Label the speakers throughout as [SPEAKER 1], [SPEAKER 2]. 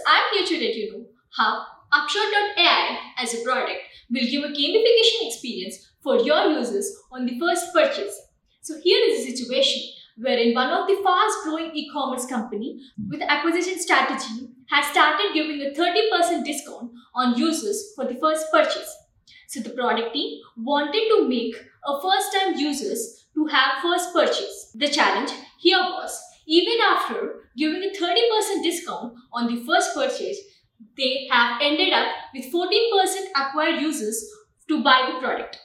[SPEAKER 1] let you know how Upshot.ai as a product will give a gamification experience for your users on the first purchase. So here is a situation wherein one of the fast growing e-commerce company with acquisition strategy has started giving a 30% discount on users for the first purchase. So the product team wanted to make a first time users to have first purchase. The challenge here was even after giving a 30% discount on the first purchase, they have ended up with 14% acquired users to buy the product.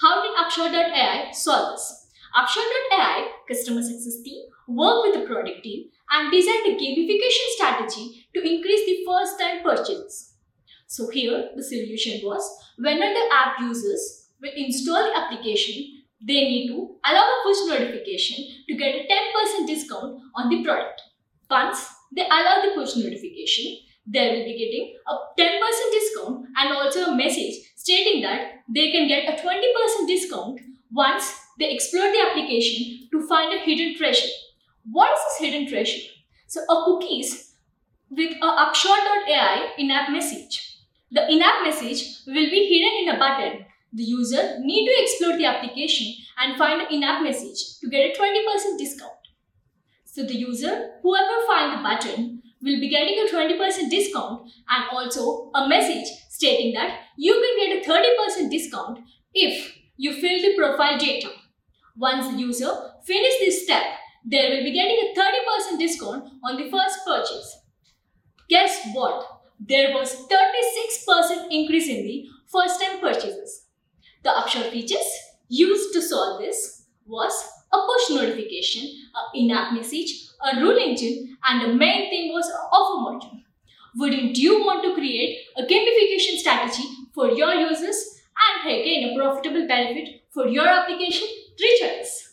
[SPEAKER 1] How did Upshot.ai solve this? Upshot.ai customer success team worked with the product team and designed a gamification strategy to increase the first time purchases. So here the solution was whenever the app users will install the application, they need to allow a push notification to get a 10% discount on the product. Once they allow the push notification, they will be getting a 10% discount and also a message stating that they can get a 20% discount once they explore the application to find a hidden treasure. What is this hidden treasure? So a cookies with a upshot.ai in-app message. The in-app message will be hidden in a button. The user need to explore the application and find an in-app message to get a 20% discount. So the user, whoever find the button, will be getting a 20% discount and also a message stating that you can get a 30% discount if you fill the profile data. Once the user finish this step, they will be getting a 30% discount on the first purchase. Guess what? There was 36% increase in the first time purchases. The upshot features used to solve this was a push notification, an in-app message, a rule engine, and the main thing was an offer module. Wouldn't you want to create a gamification strategy for your users and gain a profitable benefit for your application? Reach us.